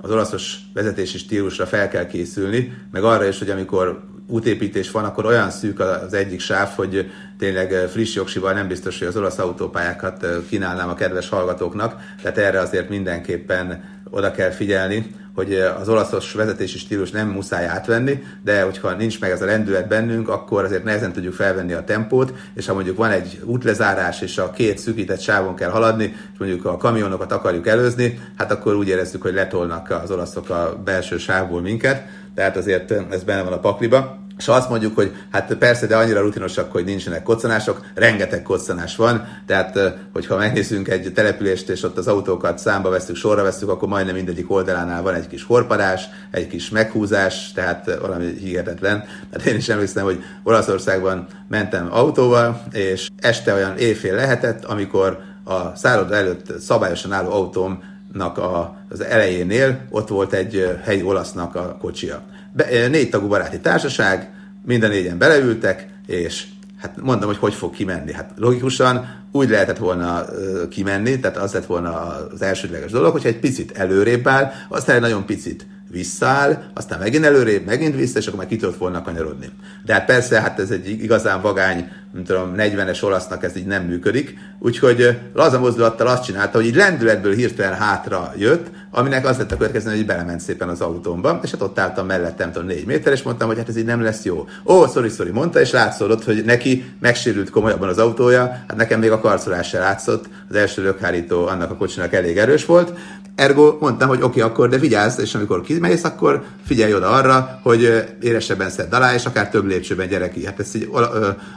az olaszos vezetési stílusra fel kell készülni, meg arra is, hogy amikor útépítés van, akkor olyan szűk az egyik sáv, hogy tényleg friss jogsival nem biztos, hogy az olasz autópályákat kínálnám a kedves hallgatóknak, tehát erre azért mindenképpen oda kell figyelni, hogy az olaszos vezetési stílus nem muszáj átvenni, de hogyha nincs meg ez a lendület bennünk, akkor azért nehezen tudjuk felvenni a tempót, és ha mondjuk van egy útlezárás, és a két szűkített sávon kell haladni, és mondjuk a kamionokat akarjuk előzni, hát akkor úgy érezzük, hogy letolnak az olaszok a belső sávból minket, tehát azért ez benne van a pakliba és azt mondjuk, hogy hát persze, de annyira rutinosak, hogy nincsenek koccanások, rengeteg koccanás van, tehát hogyha megnézzünk egy települést, és ott az autókat számba veszük, sorra veszük, akkor majdnem mindegyik oldalánál van egy kis horpadás, egy kis meghúzás, tehát valami hihetetlen. Hát én is emlékszem, hogy Olaszországban mentem autóval, és este olyan éjfél lehetett, amikor a szálloda előtt szabályosan álló autómnak a, az elejénél ott volt egy helyi olasznak a kocsia be, négy tagú baráti társaság, minden négyen beleültek, és hát mondom, hogy hogy fog kimenni. Hát logikusan úgy lehetett volna kimenni, tehát az lett volna az elsődleges dolog, hogyha egy picit előrébb áll, aztán egy nagyon picit visszáll, aztán megint előrébb, megint vissza, és akkor már ki tudott volna kanyarodni. De hát persze, hát ez egy igazán vagány, nem tudom, 40-es olasznak ez így nem működik, úgyhogy laza mozdulattal azt csinálta, hogy így lendületből hirtelen hátra jött, aminek az lett a következő, hogy belement szépen az autómba, és hát ott álltam mellettem, tudom, négy méter, és mondtam, hogy hát ez így nem lesz jó. Ó, sorry, sorry, mondta, és látszott, hogy neki megsérült komolyabban az autója, hát nekem még a karcolás se látszott, az első lökhárító annak a kocsinak elég erős volt, Ergo mondtam, hogy oké, okay, akkor de vigyázz, és amikor kimész, akkor figyelj oda arra, hogy éresebben szedd alá, és akár több lépcsőben gyere ki. Hát ezt így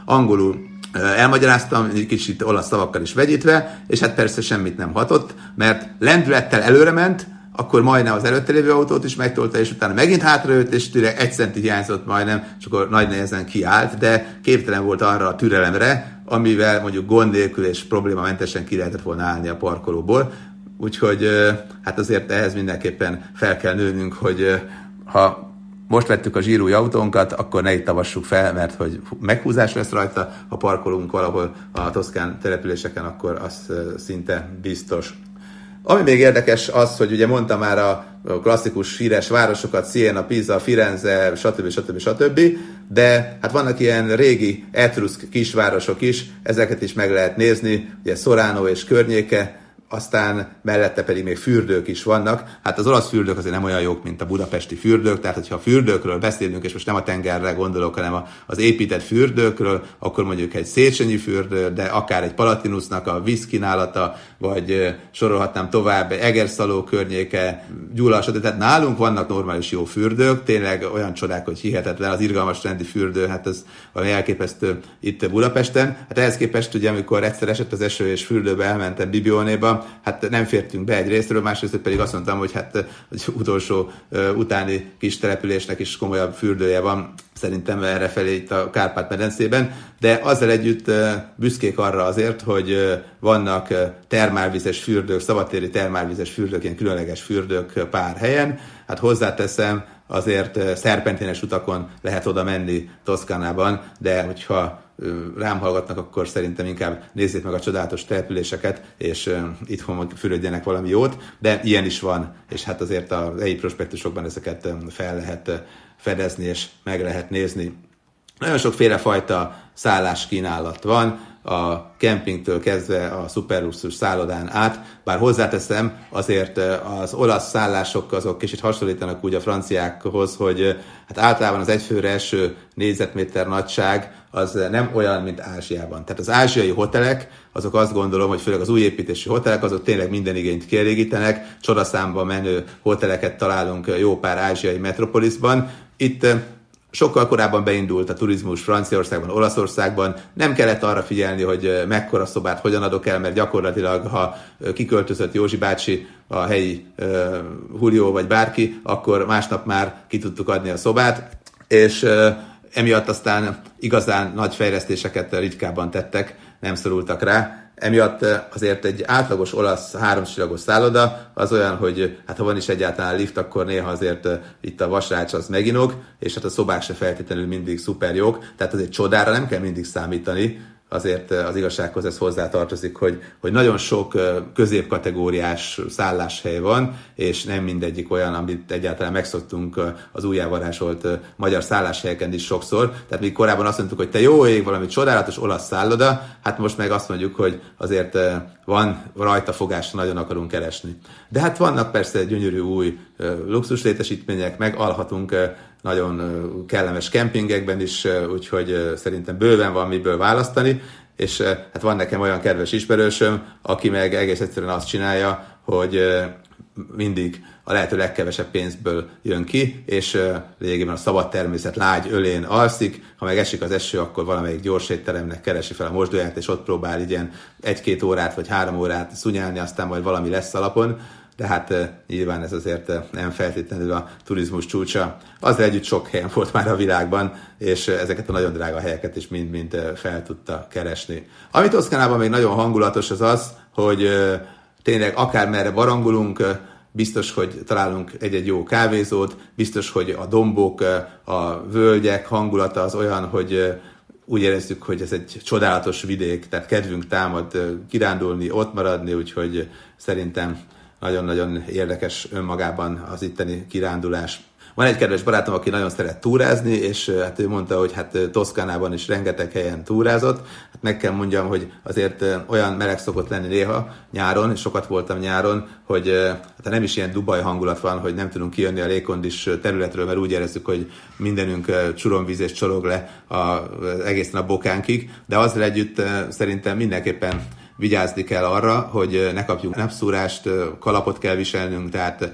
angolul elmagyaráztam, egy kicsit olasz szavakkal is vegyítve, és hát persze semmit nem hatott, mert lendülettel előre ment, akkor majdnem az előtte lévő autót is megtolta, és utána megint hátrajött, és tényleg egy centi hiányzott majdnem, és akkor nagy nehezen kiállt, de képtelen volt arra a türelemre, amivel mondjuk gond nélkül és problémamentesen ki lehetett volna állni a parkolóból. Úgyhogy hát azért ehhez mindenképpen fel kell nőnünk, hogy ha most vettük a zsírúj autónkat, akkor ne itt tavassuk fel, mert hogy meghúzás lesz rajta, ha parkolunk valahol a toszkán településeken, akkor az szinte biztos. Ami még érdekes az, hogy ugye mondtam már a klasszikus híres városokat, Siena, Pisa, Firenze, stb. stb. stb. De hát vannak ilyen régi etruszk kisvárosok is, ezeket is meg lehet nézni, ugye Sorano és környéke, aztán mellette pedig még fürdők is vannak. Hát az olasz fürdők azért nem olyan jók, mint a budapesti fürdők, tehát hogyha a fürdőkről beszélünk, és most nem a tengerre gondolok, hanem az épített fürdőkről, akkor mondjuk egy Széchenyi fürdő, de akár egy Palatinusnak a vízkínálata, vagy sorolhatnám tovább, Egerszaló környéke, Gyula, stb. Tehát nálunk vannak normális jó fürdők, tényleg olyan csodák, hogy hihetetlen, az irgalmas rendi fürdő, hát ez valami elképesztő itt Budapesten. Hát ehhez képest ugye, amikor egyszer esett az eső és fürdőbe elmentem Hát nem fértünk be egy részről, másrészt pedig azt mondtam, hogy hát az utolsó utáni kis településnek is komolyabb fürdője van, szerintem erre felé itt a Kárpát-medencében, de azzal együtt büszkék arra azért, hogy vannak termálvizes fürdők, szabadtéri termálvizes fürdők, ilyen különleges fürdők pár helyen. Hát hozzáteszem, azért szerpenténes utakon lehet oda menni Toszkánában, de hogyha rám hallgatnak, akkor szerintem inkább nézzék meg a csodálatos településeket, és itthon fürödjenek valami jót, de ilyen is van, és hát azért a helyi prospektusokban ezeket fel lehet fedezni, és meg lehet nézni. Nagyon sokféle fajta szálláskínálat van, a kempingtől kezdve a szuperluxus szállodán át, bár hozzáteszem, azért az olasz szállások azok kicsit hasonlítanak úgy a franciákhoz, hogy hát általában az egyfőre eső négyzetméter nagyság az nem olyan, mint Ázsiában. Tehát az ázsiai hotelek, azok azt gondolom, hogy főleg az új építési hotelek, azok tényleg minden igényt kielégítenek, csodaszámba menő hoteleket találunk jó pár ázsiai metropolisban. Itt sokkal korábban beindult a turizmus Franciaországban, Olaszországban, nem kellett arra figyelni, hogy mekkora szobát hogyan adok el, mert gyakorlatilag, ha kiköltözött Józsi bácsi, a helyi uh, Julio vagy bárki, akkor másnap már ki tudtuk adni a szobát, és uh, emiatt aztán igazán nagy fejlesztéseket ritkában tettek, nem szorultak rá, Emiatt azért egy átlagos olasz háromcsillagos szálloda az olyan, hogy hát ha van is egyáltalán lift, akkor néha azért itt a vasrács az meginog, és hát a szobák se feltétlenül mindig szuper jók, tehát azért csodára nem kell mindig számítani, azért az igazsághoz ez hozzátartozik, hogy, hogy nagyon sok középkategóriás szálláshely van, és nem mindegyik olyan, amit egyáltalán megszoktunk az újjávarásolt magyar szálláshelyeken is sokszor. Tehát mi korábban azt mondtuk, hogy te jó ég, valami csodálatos olasz szálloda, hát most meg azt mondjuk, hogy azért van rajta fogás, nagyon akarunk keresni. De hát vannak persze gyönyörű új luxus létesítmények, meg alhatunk nagyon kellemes kempingekben is, úgyhogy szerintem bőven van miből választani, és hát van nekem olyan kedves ismerősöm, aki meg egész egyszerűen azt csinálja, hogy mindig a lehető legkevesebb pénzből jön ki, és lényegében a szabad természet lágy ölén alszik, ha meg esik az eső, akkor valamelyik gyors étteremnek keresi fel a mosdóját, és ott próbál ilyen egy-két órát vagy három órát szunyálni, aztán majd valami lesz alapon de hát nyilván ez azért nem feltétlenül a turizmus csúcsa. Az együtt sok helyen volt már a világban, és ezeket a nagyon drága helyeket is mind-mind fel tudta keresni. Ami Toszkánában még nagyon hangulatos az az, hogy tényleg akármerre barangulunk, biztos, hogy találunk egy-egy jó kávézót, biztos, hogy a dombok, a völgyek hangulata az olyan, hogy úgy érezzük, hogy ez egy csodálatos vidék, tehát kedvünk támad kirándulni, ott maradni, úgyhogy szerintem nagyon-nagyon érdekes önmagában az itteni kirándulás. Van egy kedves barátom, aki nagyon szeret túrázni, és hát ő mondta, hogy hát Toszkánában is rengeteg helyen túrázott. Hát meg kell mondjam, hogy azért olyan meleg szokott lenni néha nyáron, és sokat voltam nyáron, hogy hát nem is ilyen Dubaj hangulat van, hogy nem tudunk kijönni a légkondis területről, mert úgy érezzük, hogy mindenünk csuromvíz és csorog le az egészen a bokánkig, de azzal együtt szerintem mindenképpen vigyázni kell arra, hogy ne kapjunk napszúrást, kalapot kell viselnünk, tehát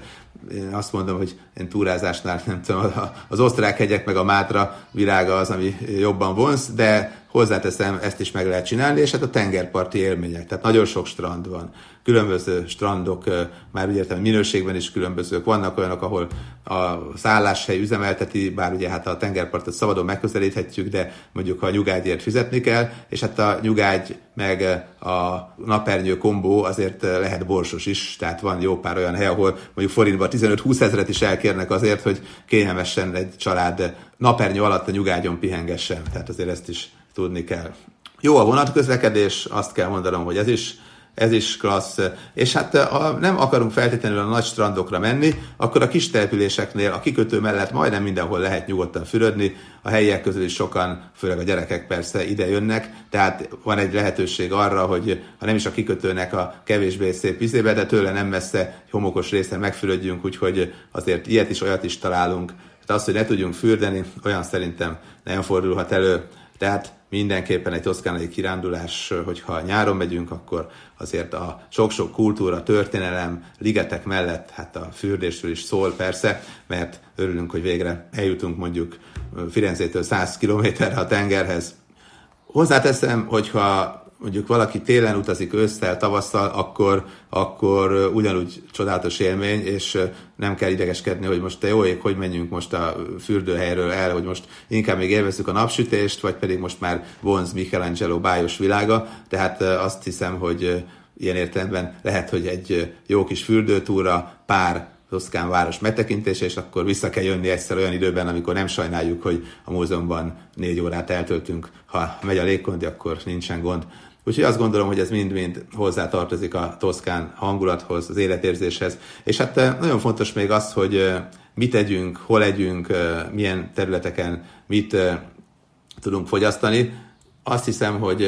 én azt mondom, hogy én túrázásnál nem tudom, az osztrák hegyek meg a Mátra virága az, ami jobban vonz, de hozzáteszem, ezt is meg lehet csinálni, és hát a tengerparti élmények, tehát nagyon sok strand van, különböző strandok, már úgy értem, minőségben is különbözők, vannak olyanok, ahol a szálláshely üzemelteti, bár ugye hát a tengerpartot szabadon megközelíthetjük, de mondjuk a nyugágyért fizetni kell, és hát a nyugágy meg a napernyő kombó azért lehet borsos is, tehát van jó pár olyan hely, ahol mondjuk forintban 15-20 ezeret is elkérnek azért, hogy kényelmesen egy család napernyő alatt a nyugágyon pihengessen, tehát azért ezt is tudni kell. Jó a vonatközlekedés, azt kell mondanom, hogy ez is ez is klassz. És hát ha nem akarunk feltétlenül a nagy strandokra menni, akkor a kis településeknél a kikötő mellett majdnem mindenhol lehet nyugodtan fürödni. A helyiek közül is sokan, főleg a gyerekek persze ide jönnek, tehát van egy lehetőség arra, hogy ha nem is a kikötőnek a kevésbé szép vizébe, de tőle nem messze homokos részen megfürödjünk, úgyhogy azért ilyet is, olyat is találunk. De az, hogy ne tudjunk fürdeni, olyan szerintem nem fordulhat elő. Tehát mindenképpen egy toszkánai kirándulás, hogyha nyáron megyünk, akkor azért a sok-sok kultúra, történelem, ligetek mellett, hát a fürdésről is szól persze, mert örülünk, hogy végre eljutunk mondjuk Firenzétől 100 kilométerre a tengerhez. Hozzáteszem, hogyha mondjuk valaki télen utazik ősszel, tavasszal, akkor, akkor ugyanúgy csodálatos élmény, és nem kell idegeskedni, hogy most te jó ég, hogy menjünk most a fürdőhelyről el, hogy most inkább még élvezzük a napsütést, vagy pedig most már vonz Michelangelo bájos világa, tehát azt hiszem, hogy ilyen értelemben lehet, hogy egy jó kis fürdőtúra, pár Toszkán város megtekintése, és akkor vissza kell jönni egyszer olyan időben, amikor nem sajnáljuk, hogy a múzeumban négy órát eltöltünk. Ha megy a légkondi, akkor nincsen gond. Úgyhogy azt gondolom, hogy ez mind-mind hozzá tartozik a toszkán hangulathoz, az életérzéshez. És hát eh, nagyon fontos még az, hogy eh, mit tegyünk, hol legyünk, eh, milyen területeken mit tudunk fogyasztani. Azt hiszem, hogy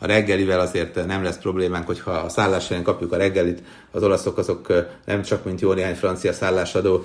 a reggelivel azért nem lesz problémánk, hogyha a szálláshelyen kapjuk a reggelit. Az olaszok azok nem csak, mint jó néhány francia szállásadó,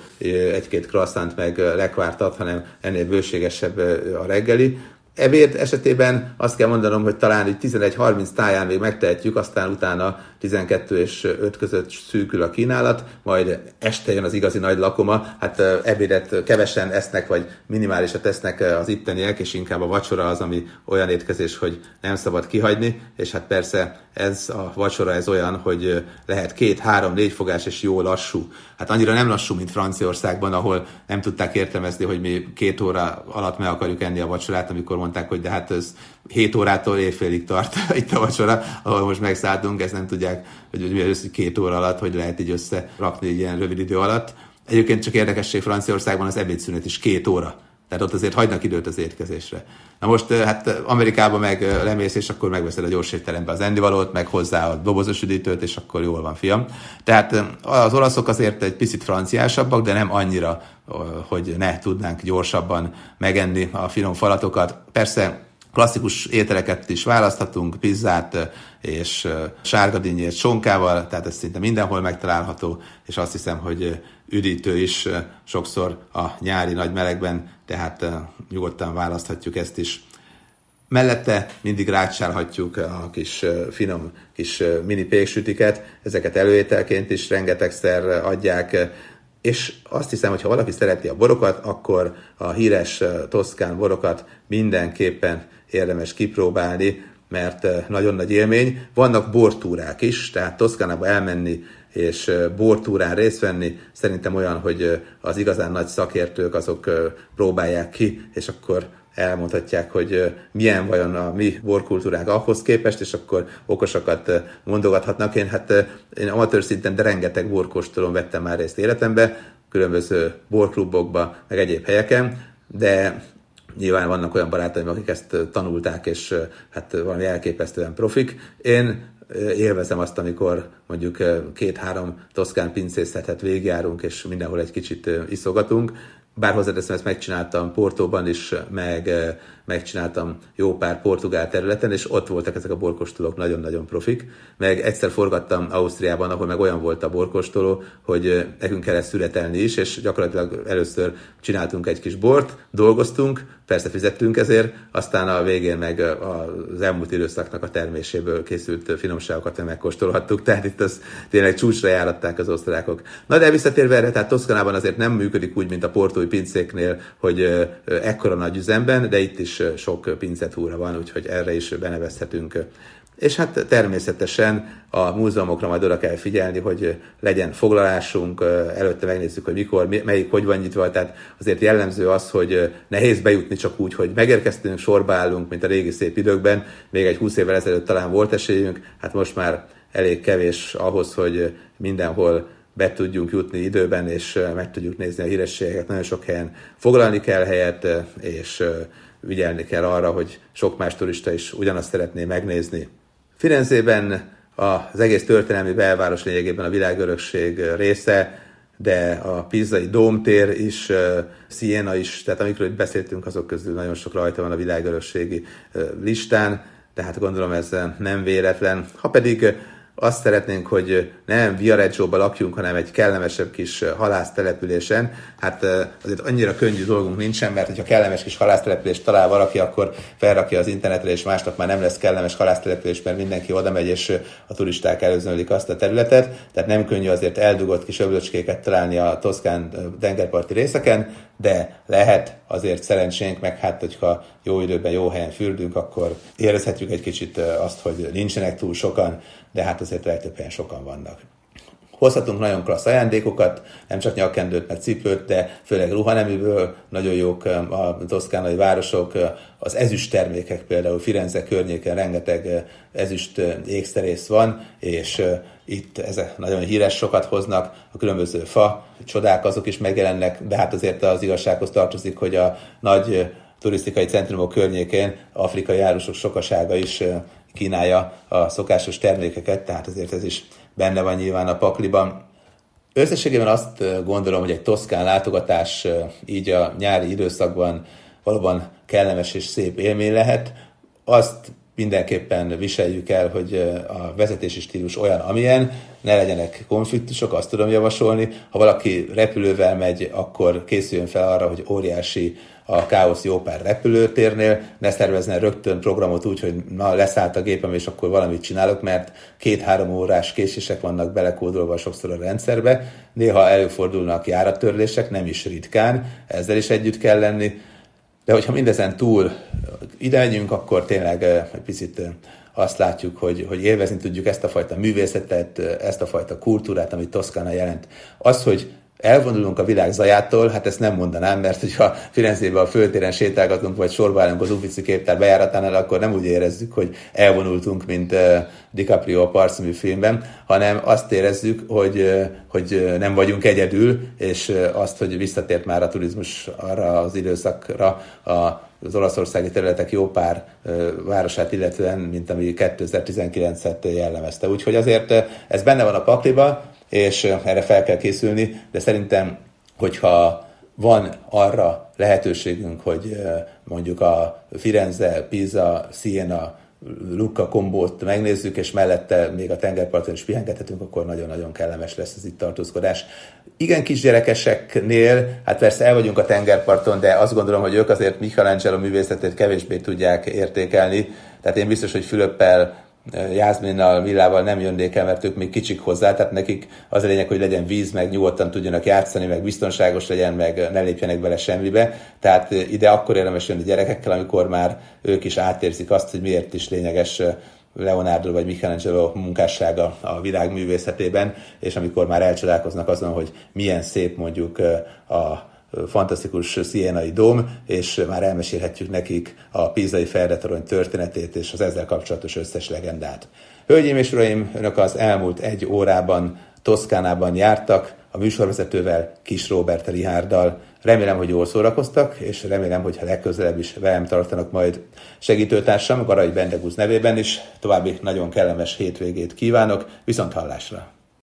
egy-két croissant meg lekvártat, hanem ennél bőségesebb a reggeli. Ebéd esetében azt kell mondanom, hogy talán egy 11-30 táján még megtehetjük, aztán utána 12 és 5 között szűkül a kínálat, majd este jön az igazi nagy lakoma, hát ebédet kevesen esznek, vagy minimálisat esznek az itteniek, és inkább a vacsora az, ami olyan étkezés, hogy nem szabad kihagyni, és hát persze ez a vacsora ez olyan, hogy lehet két, három, négy fogás, és jó lassú. Hát annyira nem lassú, mint Franciaországban, ahol nem tudták értelmezni, hogy mi két óra alatt meg akarjuk enni a vacsorát, amikor mondták, hogy de hát ez 7 órától éjfélig tart itt a vacsora, ahol most megszálltunk, ezt nem tudják, hogy, hogy két óra alatt, hogy lehet így összerakni egy ilyen rövid idő alatt. Egyébként csak érdekesség Franciaországban az ebédszünet is két óra. Tehát ott azért hagynak időt az étkezésre. Na most hát Amerikában meg lemész, és akkor megveszed a gyors étterembe az ennivalót, meg hozzá a dobozos üdítőt, és akkor jól van, fiam. Tehát az olaszok azért egy picit franciásabbak, de nem annyira, hogy ne tudnánk gyorsabban megenni a finom falatokat. Persze klasszikus ételeket is választhatunk, pizzát és sárgadínyért sonkával, tehát ez szinte mindenhol megtalálható, és azt hiszem, hogy üdítő is sokszor a nyári nagy melegben, tehát nyugodtan választhatjuk ezt is. Mellette mindig rácsálhatjuk a kis finom kis mini péksütiket, ezeket előételként is rengetegszer adják, és azt hiszem, hogy ha valaki szereti a borokat, akkor a híres toszkán borokat mindenképpen érdemes kipróbálni, mert nagyon nagy élmény. Vannak bortúrák is, tehát Toszkánába elmenni és bortúrán részt venni, szerintem olyan, hogy az igazán nagy szakértők azok próbálják ki, és akkor elmondhatják, hogy milyen vajon a mi borkultúránk ahhoz képest, és akkor okosakat mondogathatnak. Én hát én amatőr szinten, de rengeteg borkóstolón vettem már részt életembe, különböző borklubokba, meg egyéb helyeken, de Nyilván vannak olyan barátaim, akik ezt tanulták, és hát valami elképesztően profik. Én élvezem azt, amikor mondjuk két-három toszkán pincészetet végigjárunk, és mindenhol egy kicsit iszogatunk. Bár hozzáteszem, ezt megcsináltam Portóban is, meg megcsináltam jó pár portugál területen, és ott voltak ezek a borkostolók nagyon-nagyon profik. Meg egyszer forgattam Ausztriában, ahol meg olyan volt a borkostoló, hogy nekünk kellett születelni is, és gyakorlatilag először csináltunk egy kis bort, dolgoztunk, persze fizettünk ezért, aztán a végén meg az elmúlt időszaknak a terméséből készült finomságokat megkóstolhattuk, tehát itt az tényleg csúcsra járatták az osztrákok. Na de visszatérve erre, tehát Toszkanában azért nem működik úgy, mint a portói pincéknél, hogy ekkora nagy üzemben, de itt is sok pincetúra van, úgyhogy erre is benevezhetünk. És hát természetesen a múzeumokra majd oda kell figyelni, hogy legyen foglalásunk, előtte megnézzük, hogy mikor, melyik hogy van nyitva, tehát azért jellemző az, hogy nehéz bejutni csak úgy, hogy megérkeztünk, sorba állunk, mint a régi szép időkben, még egy 20 évvel ezelőtt talán volt esélyünk, hát most már elég kevés ahhoz, hogy mindenhol be tudjunk jutni időben, és meg tudjuk nézni a hírességeket. Nagyon sok helyen foglalni kell helyet, és vigyelni kell arra, hogy sok más turista is ugyanazt szeretné megnézni. Firenzében az egész történelmi belváros lényegében a világörökség része, de a pizzai dómtér is, Siena is, tehát amikről itt beszéltünk, azok közül nagyon sok rajta van a világörökségi listán, tehát gondolom ez nem véletlen. Ha pedig azt szeretnénk, hogy nem Viareggio-ba lakjunk, hanem egy kellemesebb kis halásztelepülésen. Hát azért annyira könnyű dolgunk nincsen, mert hogyha kellemes kis halásztelepülést talál valaki, akkor felrakja az internetre, és másnap már nem lesz kellemes halásztelepülés, mert mindenki oda megy, és a turisták előzönödik azt a területet. Tehát nem könnyű azért eldugott kis öblöcskéket találni a toszkán tengerparti részeken, de lehet azért szerencsénk, meg hát, hogyha jó időben, jó helyen fürdünk, akkor érezhetjük egy kicsit azt, hogy nincsenek túl sokan, de hát azért legtöbb helyen sokan vannak. Hozhatunk nagyon klassz ajándékokat, nem csak nyakkendőt, meg cipőt, de főleg ruhaneműből nagyon jók a toszkánai városok. Az ezüst termékek például Firenze környéken rengeteg ezüst ékszerész van, és itt ezek nagyon híres sokat hoznak, a különböző fa csodák azok is megjelennek, de hát azért az igazsághoz tartozik, hogy a nagy turisztikai centrumok környékén afrikai járusok sokasága is kínálja a szokásos termékeket, tehát azért ez is benne van nyilván a pakliban. Összességében azt gondolom, hogy egy toszkán látogatás így a nyári időszakban valóban kellemes és szép élmény lehet. Azt mindenképpen viseljük el, hogy a vezetési stílus olyan, amilyen, ne legyenek konfliktusok, azt tudom javasolni. Ha valaki repülővel megy, akkor készüljön fel arra, hogy óriási a káosz jó pár repülőtérnél, ne szervezzen rögtön programot úgy, hogy na leszállt a gépem, és akkor valamit csinálok, mert két-három órás késések vannak belekódolva sokszor a rendszerbe. Néha előfordulnak járattörlések, nem is ritkán, ezzel is együtt kell lenni. De hogyha mindezen túl ide megyünk, akkor tényleg egy picit azt látjuk, hogy, hogy élvezni tudjuk ezt a fajta művészetet, ezt a fajta kultúrát, amit Toszkána jelent. Az, hogy elvonulunk a világ zajától, hát ezt nem mondanám, mert hogyha Firenzébe a föltéren sétálgatunk, vagy sorba állunk az Uffizi képtár bejáratánál, akkor nem úgy érezzük, hogy elvonultunk, mint DiCaprio a Parcimű filmben, hanem azt érezzük, hogy, hogy nem vagyunk egyedül, és azt, hogy visszatért már a turizmus arra az időszakra, a az olaszországi területek jó pár városát illetően, mint ami 2019-et jellemezte. Úgyhogy azért ez benne van a pakliba, és erre fel kell készülni, de szerintem, hogyha van arra lehetőségünk, hogy mondjuk a Firenze, Pisa, Siena, Lucca kombót megnézzük, és mellette még a tengerparton is pihengethetünk, akkor nagyon-nagyon kellemes lesz az itt tartózkodás. Igen kisgyerekeseknél, hát persze el vagyunk a tengerparton, de azt gondolom, hogy ők azért Michelangelo művészetét kevésbé tudják értékelni. Tehát én biztos, hogy Fülöppel Jászminnal, Villával nem jönnék el, mert ők még kicsik hozzá, tehát nekik az a lényeg, hogy legyen víz, meg nyugodtan tudjanak játszani, meg biztonságos legyen, meg ne lépjenek bele semmibe. Tehát ide akkor érdemes jönni gyerekekkel, amikor már ők is átérzik azt, hogy miért is lényeges Leonardo vagy Michelangelo munkássága a világ művészetében, és amikor már elcsodálkoznak azon, hogy milyen szép mondjuk a fantasztikus szienai dóm, és már elmesélhetjük nekik a pízai felretorony történetét és az ezzel kapcsolatos összes legendát. Hölgyeim és uraim, önök az elmúlt egy órában Toszkánában jártak, a műsorvezetővel, Kis Robert Rihárdal. Remélem, hogy jól szórakoztak, és remélem, hogy ha legközelebb is velem tartanak majd segítőtársam, Garai Bendegúz nevében is. További nagyon kellemes hétvégét kívánok, viszont hallásra!